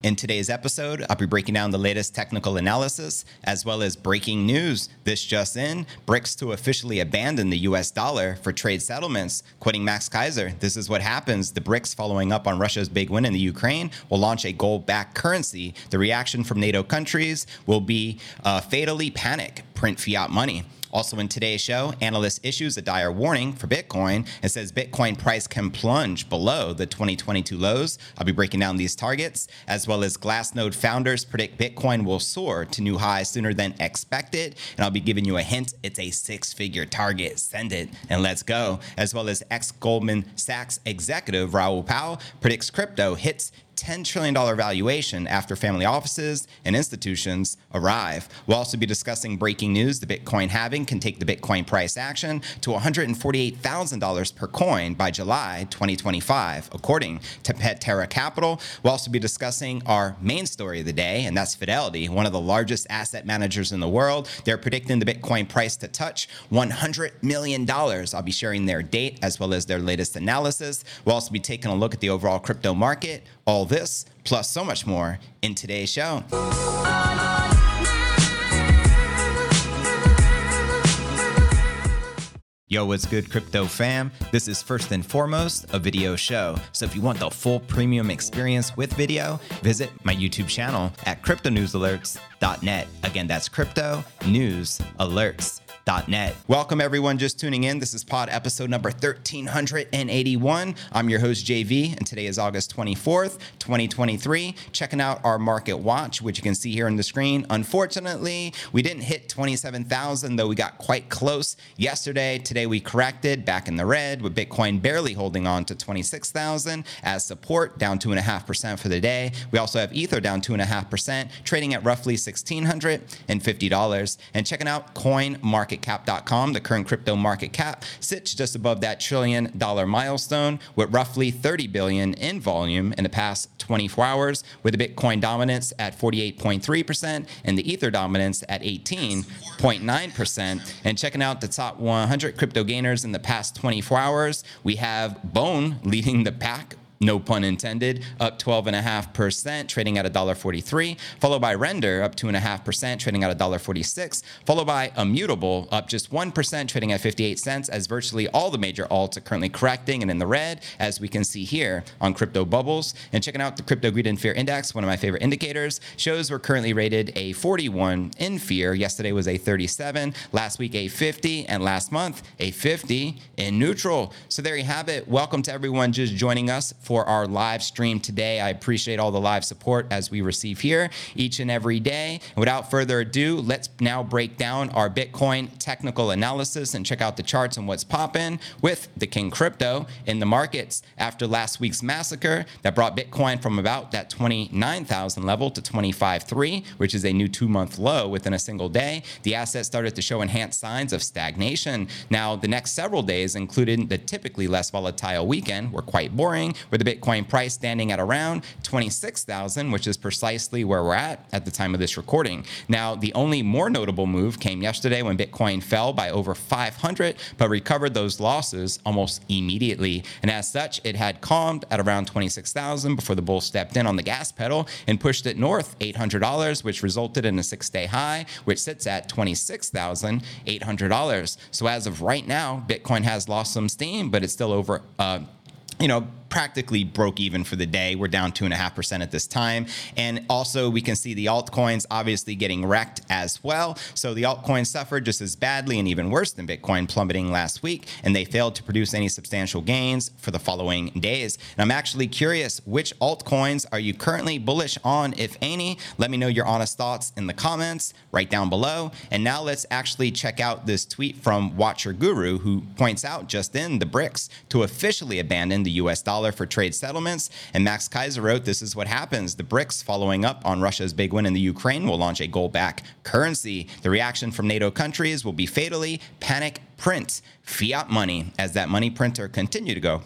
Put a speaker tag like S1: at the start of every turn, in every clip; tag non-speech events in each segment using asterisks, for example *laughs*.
S1: In today's episode, I'll be breaking down the latest technical analysis as well as breaking news. This just in BRICS to officially abandon the US dollar for trade settlements. Quoting Max Keiser, this is what happens. The BRICS, following up on Russia's big win in the Ukraine, will launch a gold backed currency. The reaction from NATO countries will be uh, fatally panic, print fiat money. Also, in today's show, analyst issues a dire warning for Bitcoin and says Bitcoin price can plunge below the 2022 lows. I'll be breaking down these targets, as well as Glassnode founders predict Bitcoin will soar to new highs sooner than expected. And I'll be giving you a hint it's a six figure target. Send it and let's go. As well as ex Goldman Sachs executive Raoul Pal predicts crypto hits $10 trillion valuation after family offices and institutions arrive. We'll also be discussing breaking news the Bitcoin halving can take the Bitcoin price action to $148,000 per coin by July 2025, according to Pantera Capital. We'll also be discussing our main story of the day, and that's Fidelity, one of the largest asset managers in the world. They're predicting the Bitcoin price to touch $100 million. I'll be sharing their date as well as their latest analysis. We'll also be taking a look at the overall crypto market, all this, plus so much more in today's show. Yo, what's good, crypto fam? This is first and foremost a video show. So if you want the full premium experience with video, visit my YouTube channel at cryptonewsalerts.net. Again, that's crypto news alerts Welcome, everyone, just tuning in. This is pod episode number 1381. I'm your host, JV, and today is August 24th, 2023. Checking out our market watch, which you can see here on the screen. Unfortunately, we didn't hit 27,000, though we got quite close yesterday. Today, we corrected back in the red, with Bitcoin barely holding on to 26,000 as support, down 2.5% for the day. We also have Ether down 2.5%, trading at roughly $1,650. And checking out Coin Market marketcap.com, the current crypto market cap sits just above that trillion dollar milestone with roughly 30 billion in volume in the past 24 hours, with the Bitcoin dominance at 48.3% and the Ether dominance at 18.9%. And checking out the top 100 crypto gainers in the past 24 hours, we have Bone leading the pack no pun intended, up 12.5%, trading at $1.43, followed by Render, up 2.5%, trading at $1.46, followed by Immutable, up just 1%, trading at 58 cents, as virtually all the major alts are currently correcting and in the red, as we can see here on Crypto Bubbles. And checking out the Crypto Greed and Fear Index, one of my favorite indicators, shows we're currently rated a 41 in fear. Yesterday was a 37, last week a 50, and last month a 50 in neutral. So there you have it. Welcome to everyone just joining us for our live stream today. I appreciate all the live support as we receive here each and every day. Without further ado, let's now break down our Bitcoin technical analysis and check out the charts and what's popping with the King Crypto in the markets after last week's massacre that brought Bitcoin from about that 29,000 level to 25.3, which is a new two month low within a single day. The asset started to show enhanced signs of stagnation. Now, the next several days, including the typically less volatile weekend, were quite boring, with the Bitcoin price standing at around 26,000, which is precisely where we're at at the time of this recording. Now, the only more notable move came yesterday when Bitcoin fell by over 500, but recovered those losses almost immediately. And as such, it had calmed at around 26,000 before the bull stepped in on the gas pedal and pushed it north $800, which resulted in a six day high, which sits at $26,800. So as of right now, Bitcoin has lost some steam, but it's still over. Uh, you know, practically broke even for the day. We're down 2.5% at this time. And also, we can see the altcoins obviously getting wrecked as well. So the altcoins suffered just as badly and even worse than Bitcoin plummeting last week. And they failed to produce any substantial gains for the following days. And I'm actually curious which altcoins are you currently bullish on, if any? Let me know your honest thoughts in the comments right down below. And now let's actually check out this tweet from Watcher Guru, who points out just in the BRICS to officially abandon the US dollar dollar for trade settlements. And Max Keiser wrote, This is what happens. The BRICS, following up on Russia's big win in the Ukraine, will launch a gold backed currency. The reaction from NATO countries will be fatally panic print fiat money as that money printer continued to go.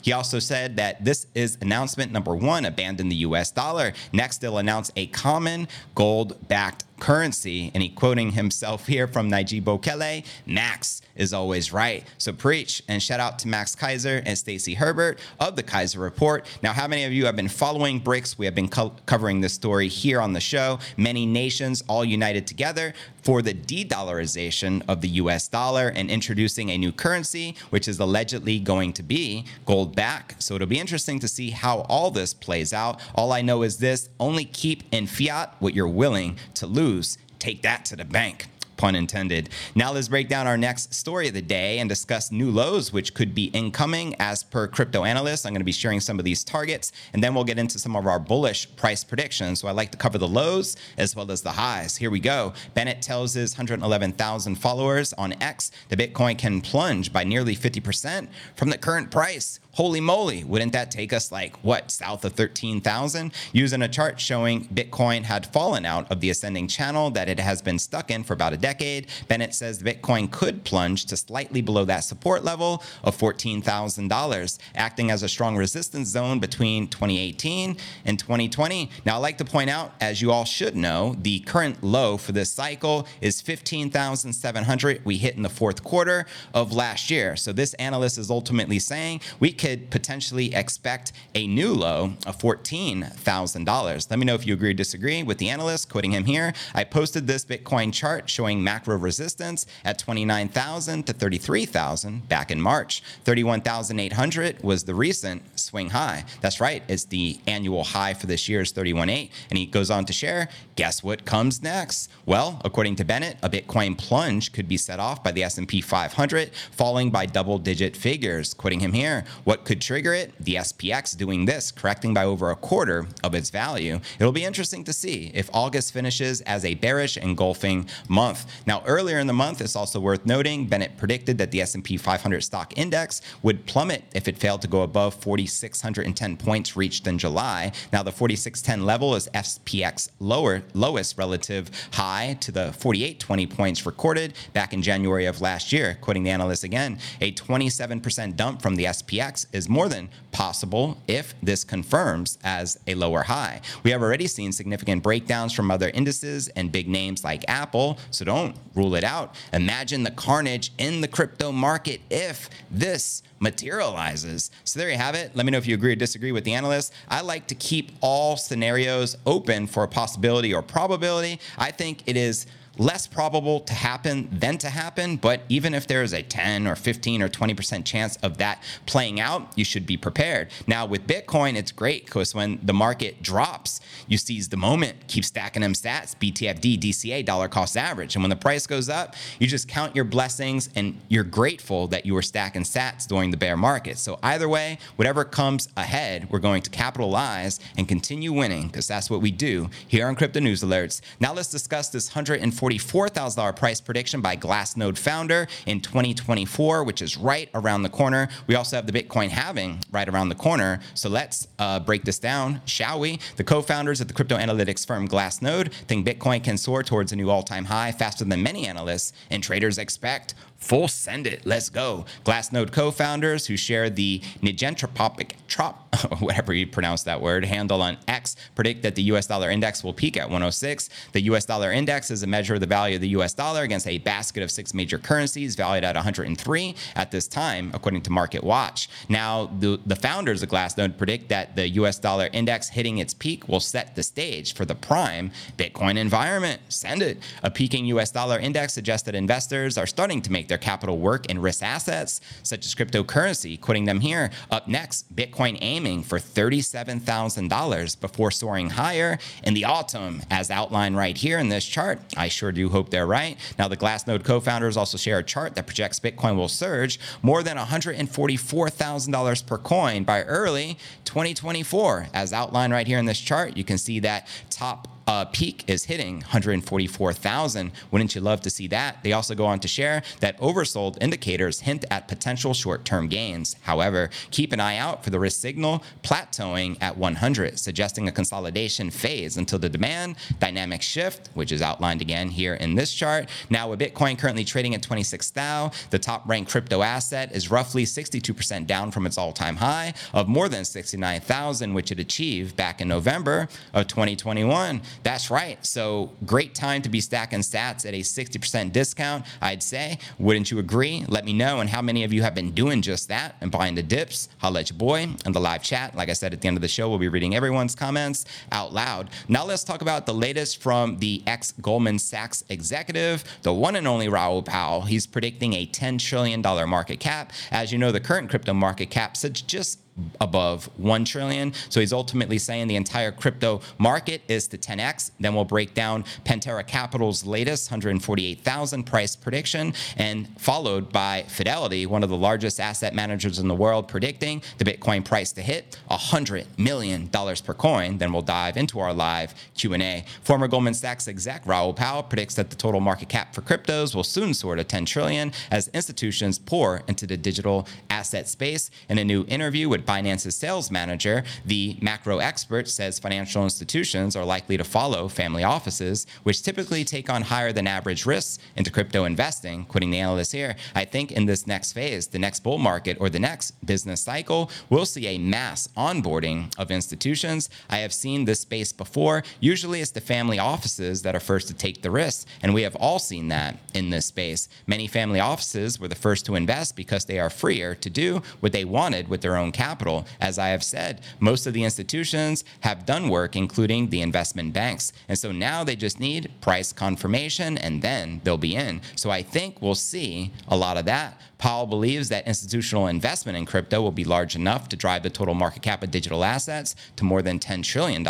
S1: He also said that this is announcement number one, abandon the US dollar. Next, they'll announce a common gold backed currency. And he quoting himself here from Nayib Bukele, Max is always right. So preach and shout out to Max Keiser and Stacy Herbert of the Keiser Report. Now, how many of you have been following BRICS? We have been co- covering this story here on the show. Many nations all united together for the de-dollarization of the US dollar and introducing a new currency, which is allegedly going to be gold back. So it'll be interesting to see how all this plays out. All I know is this only keep in fiat what you're willing to lose, take that to the bank pun intended. Now let's break down our next story of the day and discuss new lows, which could be incoming as per crypto analysts. I'm going to be sharing some of these targets, and then we'll get into some of our bullish price predictions. So I like to cover the lows as well as the highs. Here we go. Bennett tells his 111,000 followers on X the Bitcoin can plunge by nearly 50% from the current price holy moly, wouldn't that take us like what, south of 13,000? Using a chart showing Bitcoin had fallen out of the ascending channel that it has been stuck in for about a decade, Bennett says Bitcoin could plunge to slightly below that support level of $14,000, acting as a strong resistance zone between 2018 and 2020. Now, I'd like to point out, as you all should know, the current low for this cycle is 15,700 we hit in the fourth quarter of last year. So this analyst is ultimately saying we could potentially expect a new low of $14,000. Let me know if you agree or disagree with the analyst, quoting him here. I posted this Bitcoin chart showing macro resistance at 29,000 to 33,000 back in March. 31,800 was the recent swing high. That's right, it's the annual high for this year's 31.8. And he goes on to share, guess what comes next? Well, according to Bennett, a Bitcoin plunge could be set off by the S&P 500 falling by double digit figures. Quoting him here, what could trigger it? The SPX doing this, correcting by over a quarter of its value. It'll be interesting to see if August finishes as a bearish engulfing month. Now, earlier in the month, it's also worth noting Bennett predicted that the S&P 500 stock index would plummet if it failed to go above 4,610 points reached in July. Now, the 4610 level is SPX lower lowest relative high to the 4820 points recorded back in January of last year. Quoting the analyst again, a 27% dump from the SPX is more than possible if this confirms as a lower high. We have already seen significant breakdowns from other indices and big names like Apple, so don't rule it out. Imagine the carnage in the crypto market if this materializes. So there you have it. Let me know if you agree or disagree with the analyst. I like to keep all scenarios open for a possibility or probability. I think it is less probable to happen than to happen. But even if there is a 10 or 15 or 20% chance of that playing out, you should be prepared. Now, with Bitcoin, it's great because when the market drops, you seize the moment, keep stacking them sats, BTFD, DCA, dollar cost average. And when the price goes up, you just count your blessings and you're grateful that you were stacking sats during the bear market. So, either way, whatever comes ahead, we're going to capitalize and continue winning because that's what we do here on Crypto News Alerts. Now, let's discuss this 140 $44,000 price prediction by Glassnode founder in 2024, which is right around the corner. We also have the Bitcoin halving right around the corner. So let's uh, break this down, shall we? The co founders of the crypto analytics firm Glassnode think Bitcoin can soar towards a new all time high faster than many analysts and traders expect. Full send it. Let's go. Glassnode co-founders who share the Negentropic trop, *laughs* whatever you pronounce that word, handle on X predict that the US dollar index will peak at 106. The US dollar index is a measure of the value of the US dollar against a basket of six major currencies valued at 103 at this time, according to Market Watch. Now, the, the founders of Glassnode predict that the US dollar index hitting its peak will set the stage for the prime Bitcoin environment. Send it. A peaking US dollar index suggests that investors are starting to make their capital work in risk assets such as cryptocurrency, quoting them here. Up next, Bitcoin aiming for $37,000 before soaring higher in the autumn, as outlined right here in this chart. I sure do hope they're right. Now, the Glassnode co founders also share a chart that projects Bitcoin will surge more than $144,000 per coin by early 2024. As outlined right here in this chart, you can see that top uh, peak is hitting 144,000. Wouldn't you love to see that? They also go on to share that oversold indicators hint at potential short term gains. However, keep an eye out for the risk signal plateauing at 100, suggesting a consolidation phase until the demand dynamic shift, which is outlined again here in this chart. Now, with Bitcoin currently trading at 26,000, the top ranked crypto asset is roughly 62% down from its all time high of more than 69,000, which it achieved back in November of 2021. That's right. So, great time to be stacking sats at a 60% discount, I'd say. Wouldn't you agree? Let me know. And how many of you have been doing just that and buying the dips? Holla at your boy in the live chat. Like I said at the end of the show, we'll be reading everyone's comments out loud. Now, let's talk about the latest from the ex Goldman Sachs executive, the one and only Raoul Pal. He's predicting a $10 trillion market cap. As you know, the current crypto market cap sits just above 1 trillion. So he's ultimately saying the entire crypto market is to 10x. Then we'll break down Pantera Capital's latest 148,000 price prediction and followed by Fidelity, one of the largest asset managers in the world predicting the Bitcoin price to hit 100 million dollars per coin. Then we'll dive into our live Q&A. Former Goldman Sachs exec Raoul Pal predicts that the total market cap for cryptos will soon soar to 10 trillion as institutions pour into the digital asset space. In a new interview with Binance's sales manager, the macro expert says financial institutions are likely to follow family offices, which typically take on higher than average risks into crypto investing. Quoting the analyst here, I think in this next phase, the next bull market or the next business cycle, we'll see a mass onboarding of institutions. I have seen this space before. Usually it's the family offices that are first to take the risks, and we have all seen that in this space. Many family offices were the first to invest because they are freer to do what they wanted with their own capital capital. As I have said, most of the institutions have done work, including the investment banks. And so now they just need price confirmation and then they'll be in. So I think we'll see a lot of that. Pal believes that institutional investment in crypto will be large enough to drive the total market cap of digital assets to more than $10 trillion,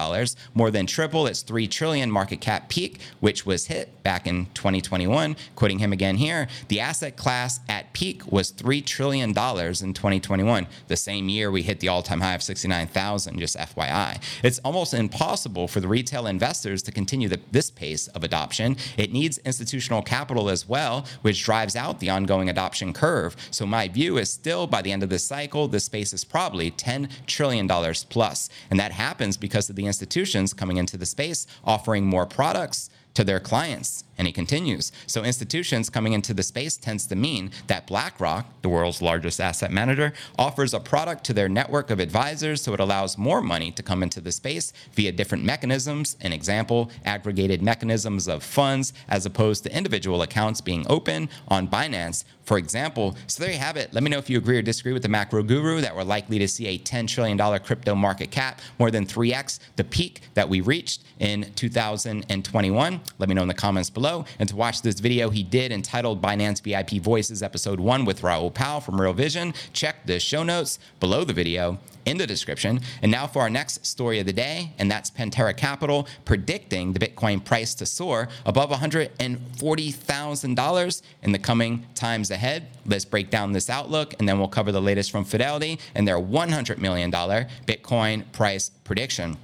S1: more than triple its 3 trillion market cap peak, which was hit back in 2021. Quoting him again here, the asset class at peak was $3 trillion in 2021, the same year we hit the all-time high of 69,000, just FYI. It's almost impossible for the retail investors to continue the, this pace of adoption. It needs institutional capital as well, which drives out the ongoing adoption curve curve. So my view is still by the end of this cycle, this space is probably $10 trillion plus. And that happens because of the institutions coming into the space offering more products to their clients. And he continues. So institutions coming into the space tends to mean that BlackRock, the world's largest asset manager, offers a product to their network of advisors so it allows more money to come into the space via different mechanisms. An example, aggregated mechanisms of funds as opposed to individual accounts being open on Binance for example. So there you have it. Let me know if you agree or disagree with the macro guru that we're likely to see a $10 trillion crypto market cap, more than 3x the peak that we reached in 2021. Let me know in the comments below. And to watch this video he did entitled Binance VIP Voices Episode 1 with Raoul Pal from Real Vision, check the show notes below the video in the description. And now for our next story of the day, and that's Pantera Capital predicting the Bitcoin price to soar above $140,000 in the coming times ahead. Let's break down this outlook, and then we'll cover the latest from Fidelity and their $100 million Bitcoin price prediction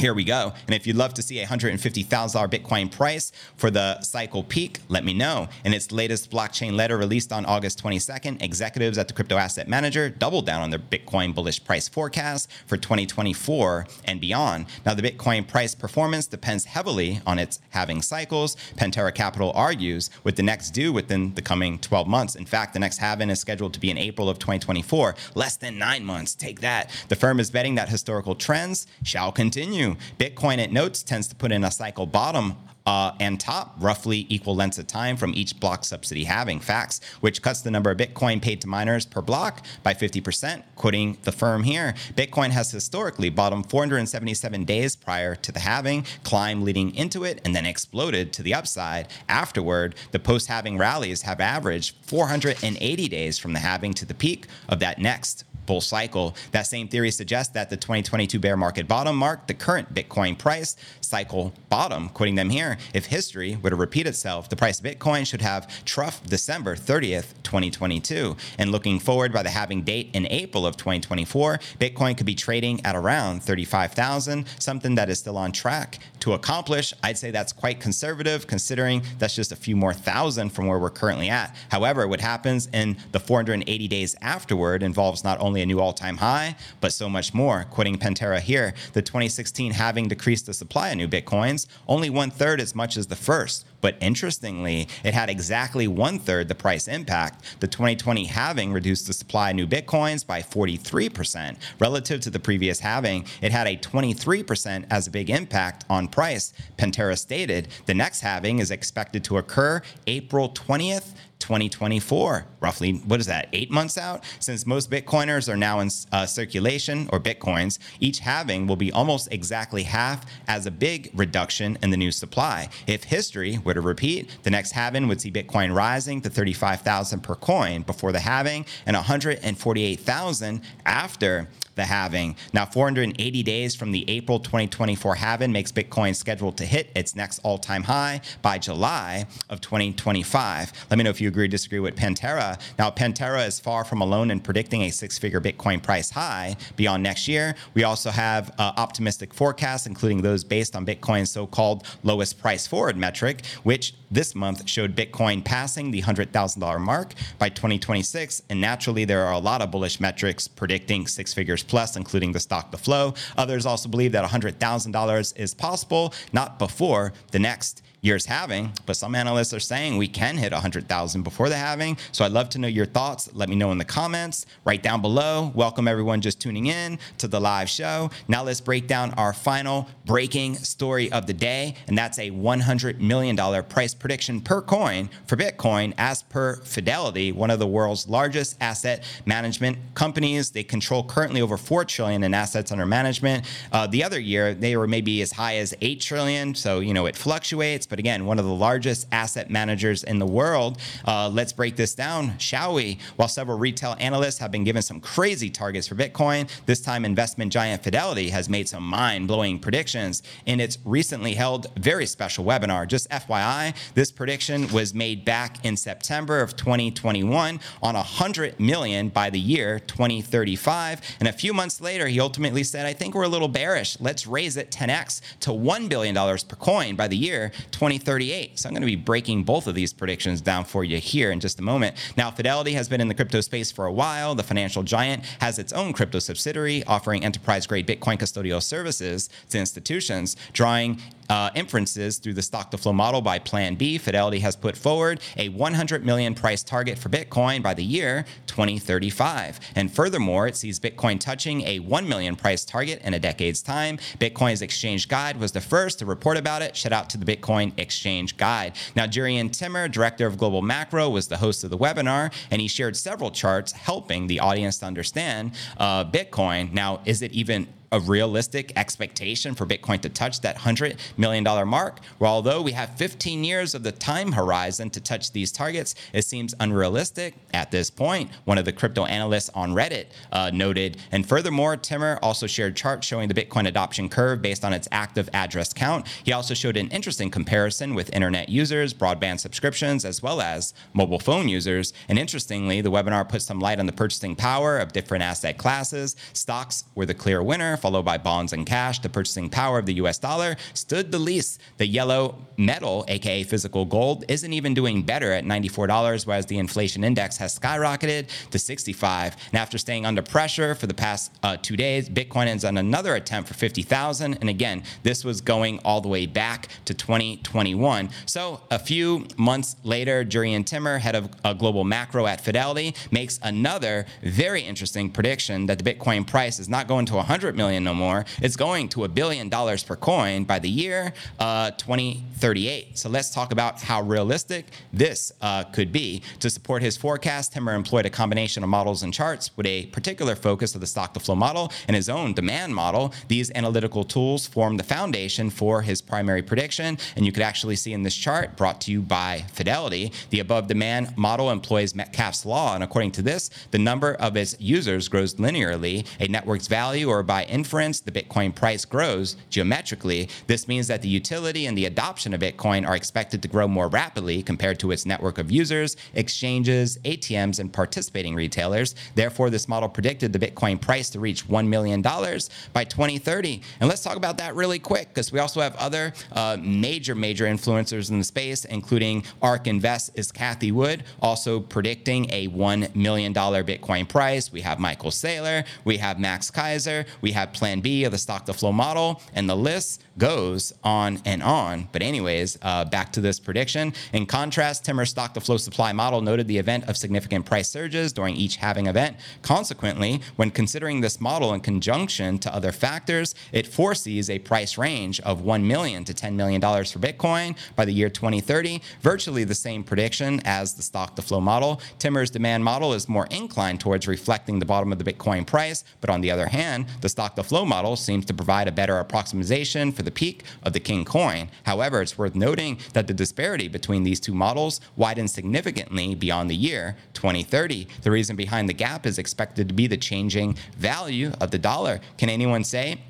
S1: here we go. And if you'd love to see a $150,000 Bitcoin price for the cycle peak, let me know. In its latest blockchain letter released on August 22nd, executives at the crypto asset manager doubled down on their Bitcoin bullish price forecast for 2024 and beyond. Now, the Bitcoin price performance depends heavily on its halving cycles. Pantera Capital argues with the next due within the coming 12 months. In fact, the next halving is scheduled to be in April of 2024, less than nine months. Take that. The firm is betting that historical trends shall continue. Bitcoin, it notes, tends to put in a cycle bottom uh, and top roughly equal lengths of time from each block subsidy halving facts, which cuts the number of Bitcoin paid to miners per block by 50%. Quoting the firm here, Bitcoin has historically bottomed 477 days prior to the halving, climbed leading into it, and then exploded to the upside. Afterward, the post halving rallies have averaged 480 days from the halving to the peak of that next bull cycle. That same theory suggests that the 2022 bear market bottom marked the current Bitcoin price cycle bottom. Quoting them here, if history were to repeat itself, the price of Bitcoin should have troughed December 30th, 2022. And looking forward by the halving date in April of 2024, Bitcoin could be trading at around 35,000, something that is still on track to accomplish. I'd say that's quite conservative considering that's just a few more thousand from where we're currently at. However, what happens in the 480 days afterward involves not only a new all time high, but so much more. Quoting Pantera here, the 2016 halving decreased the supply of new Bitcoins, only one third as much as the first. But interestingly, it had exactly one third the price impact. The 2020 halving reduced the supply of new Bitcoins by 43%. Relative to the previous halving, it had a 23% as a big impact on price. Pantera stated the next halving is expected to occur April 20th 2024, roughly, what is that, eight months out? Since most Bitcoiners are now in uh, circulation or Bitcoins, each halving will be almost exactly half as a big reduction in the new supply. If history were to repeat, the next halving would see Bitcoin rising to 35,000 per coin before the halving and 148,000 after the halving. Now, 480 days from the April 2024 halving makes Bitcoin scheduled to hit its next all time high by July of 2025. Let me know if you agree disagree with Pantera. Now, Pantera is far from alone in predicting a six figure Bitcoin price high beyond next year. We also have uh, optimistic forecasts, including those based on Bitcoin's so called lowest price forward metric, which this month showed Bitcoin passing the $100,000 mark by 2026. And naturally, there are a lot of bullish metrics predicting six figures plus, including the stock to flow. Others also believe that $100,000 is possible, not before the next year's halving, but some analysts are saying we can hit 100,000 before the halving. So I'd love to know your thoughts. Let me know in the comments right down below. Welcome everyone just tuning in to the live show. Now let's break down our final breaking story of the day, and that's a $100 million price prediction per coin for Bitcoin as per Fidelity, one of the world's largest asset management companies. They control currently over 4 trillion in assets under management. Uh, the other year, they were maybe as high as 8 trillion. So, you know, it fluctuates but again, one of the largest asset managers in the world. Uh, let's break this down, shall we? While several retail analysts have been given some crazy targets for Bitcoin, this time investment giant Fidelity has made some mind blowing predictions in its recently held very special webinar. Just FYI, this prediction was made back in September of 2021 on 100 million by the year 2035. And a few months later, he ultimately said, I think we're a little bearish. Let's raise it 10x to $1 billion per coin by the year 2038. So I'm going to be breaking both of these predictions down for you here in just a moment. Now, Fidelity has been in the crypto space for a while. The financial giant has its own crypto subsidiary offering enterprise grade Bitcoin custodial services to institutions, drawing uh, inferences through the stock to flow model by Plan B, Fidelity has put forward a 100 million price target for Bitcoin by the year 2035. And furthermore, it sees Bitcoin touching a 1 million price target in a decade's time. Bitcoin's exchange guide was the first to report about it. Shout out to the Bitcoin exchange guide. Now, Jurrien Timmer, director of global macro, was the host of the webinar, and he shared several charts helping the audience to understand uh, Bitcoin. Now, is it even a realistic expectation for Bitcoin to touch that $100 million mark. Well, although we have 15 years of the time horizon to touch these targets, it seems unrealistic at this point, one of the crypto analysts on Reddit uh, noted. And furthermore, Timmer also shared charts showing the Bitcoin adoption curve based on its active address count. He also showed an interesting comparison with internet users, broadband subscriptions, as well as mobile phone users. And interestingly, the webinar put some light on the purchasing power of different asset classes. Stocks were the clear winner followed by bonds and cash. The purchasing power of the US dollar stood the least. The yellow metal, aka physical gold, isn't even doing better at $94, whereas the inflation index has skyrocketed to 65. And after staying under pressure for the past uh, two days, Bitcoin ends on another attempt for 50,000. And again, this was going all the way back to 2021. So a few months later, Jurrien Timmer, head of global macro at Fidelity, makes another very interesting prediction that the Bitcoin price is not going to 100 million million no more. It's going to a billion dollars per coin by the year uh, 2038. So let's talk about how realistic this uh, could be. To support his forecast, Timmer employed a combination of models and charts with a particular focus of the stock to flow model and his own demand model. These analytical tools form the foundation for his primary prediction. And you could actually see in this chart brought to you by Fidelity, the above demand model employs Metcalfe's law. And according to this, the number of its users grows linearly. A network's value, or by inference, the Bitcoin price grows geometrically. This means that the utility and the adoption of Bitcoin are expected to grow more rapidly compared to its network of users, exchanges, ATMs, and participating retailers. Therefore, this model predicted the Bitcoin price to reach $1 million by 2030. And let's talk about that really quick because we also have other uh, major, major influencers in the space, including ARK Invest is Cathie Wood, also predicting a $1 million Bitcoin price. We have Michael Saylor, we have Max Keiser, we have Plan B of the stock to flow model, and the list goes on and on. But, anyways, uh, back to this prediction. In contrast, Timmer's stock to flow supply model noted the event of significant price surges during each halving event. Consequently, when considering this model in conjunction to other factors, it foresees a price range of 1 million to $10 million for Bitcoin by the year 2030, virtually the same prediction as the stock to flow model. Timmer's demand model is more inclined towards reflecting the bottom of the Bitcoin price, but on the other hand, the stock to flow model seems to provide a better approximation for the peak of the King coin. However, it's worth noting that the disparity between these two models widens significantly beyond the year 2030. The reason behind the gap is expected to be the changing value of the dollar. Can anyone say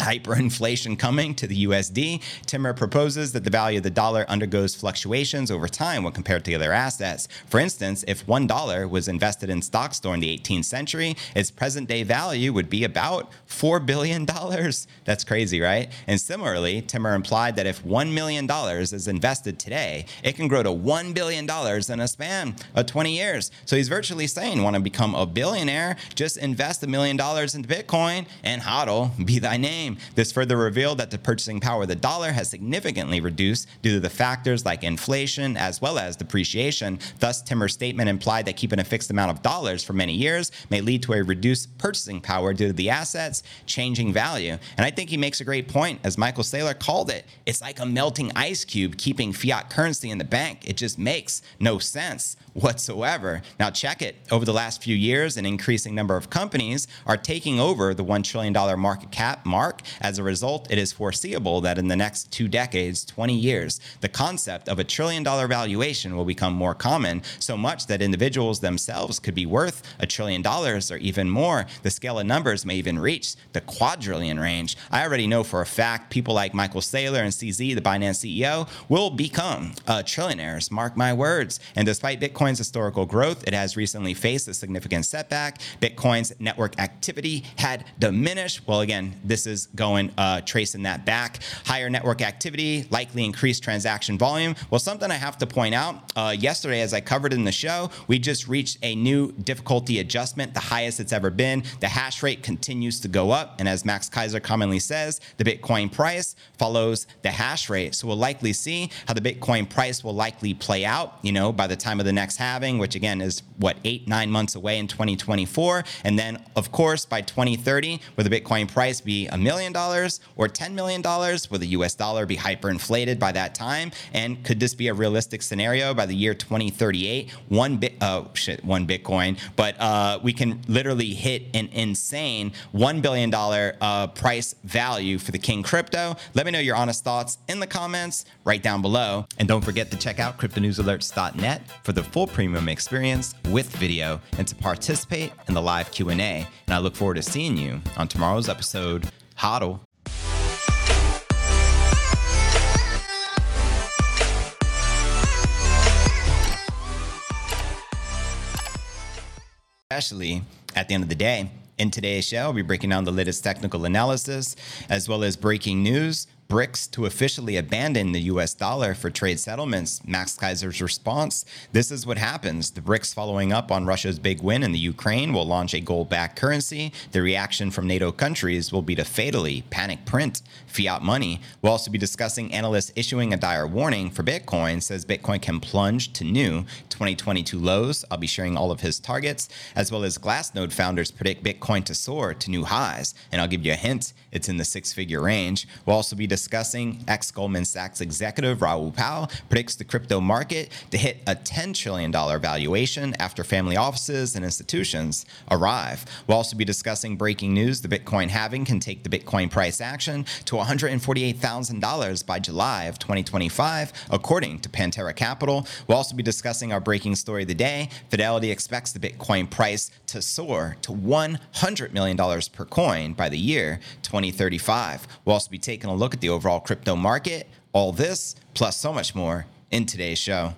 S1: hyperinflation coming to the USD, Timmer proposes that the value of the dollar undergoes fluctuations over time when compared to other assets. For instance, if $1 was invested in stocks during the 18th century, its present day value would be about $4 billion. That's crazy, right? And similarly, Timmer implied that if $1 million is invested today, it can grow to $1 billion in a span of 20 years. So he's virtually saying, want to become a billionaire? Just invest a million dollars into Bitcoin and hodl be thy name. This further revealed that the purchasing power of the dollar has significantly reduced due to the factors like inflation as well as depreciation. Thus, Timmer's statement implied that keeping a fixed amount of dollars for many years may lead to a reduced purchasing power due to the assets changing value. And I think he makes a great point, as Michael Saylor called it. It's like a melting ice cube keeping fiat currency in the bank. It just makes no sense whatsoever. Now, check it. Over the last few years, an increasing number of companies are taking over the $1 trillion market cap mark. As a result, it is foreseeable that in the next two decades, 20 years, the concept of a trillion dollar valuation will become more common, so much that individuals themselves could be worth a trillion dollars or even more. The scale of numbers may even reach the quadrillion range. I already know for a fact people like Michael Saylor and CZ, the Binance CEO, will become uh, trillionaires. Mark my words. And despite Bitcoin's historical growth, it has recently faced a significant setback. Bitcoin's network activity had diminished. Well, again, this is going uh, tracing that back. Higher network activity likely increased transaction volume. Well, something I have to point out uh, yesterday, as I covered in the show, we just reached a new difficulty adjustment, the highest it's ever been. The hash rate continues to go up. And as Max Keiser commonly says, the Bitcoin price follows the hash rate. So we'll likely see how the Bitcoin price will likely play out, you know, by the time of the next next halving, which again is what, eight, nine months away in 2024. And then, of course, by 2030, will the Bitcoin price be a million dollars or $10 million? Will the US dollar be hyperinflated by that time? And could this be a realistic scenario by the year 2038? One bit, oh shit, one Bitcoin, but uh, we can literally hit an insane $1 billion uh, price value for the King crypto. Let me know your honest thoughts in the comments right down below. And don't forget to check out cryptonewsalerts.net for the full premium experience with video and to participate in the live Q&A. And I look forward to seeing you on tomorrow's episode. Hodl. Especially at the end of the day, in today's show, I'll be breaking down the latest technical analysis as well as breaking news BRICS to officially abandon the US dollar for trade settlements. Max Keiser's response this is what happens. The BRICS, following up on Russia's big win in the Ukraine, will launch a gold backed currency. The reaction from NATO countries will be to fatally panic print fiat money. We'll also be discussing analysts issuing a dire warning for Bitcoin, says Bitcoin can plunge to new 2022 lows. I'll be sharing all of his targets, as well as Glassnode founders predict Bitcoin to soar to new highs. And I'll give you a hint it's in the six figure range. We'll also be discussing ex Goldman Sachs executive Raoul Pal predicts the crypto market to hit a $10 trillion valuation after family offices and institutions arrive. We'll also be discussing breaking news the Bitcoin halving can take the Bitcoin price action to $148,000 by July of 2025, according to Pantera Capital. We'll also be discussing our breaking story of the day. Fidelity expects the Bitcoin price to soar to $100 million per coin by the year 2035. We'll also be taking a look at the overall crypto market. All this, plus so much more, in today's show.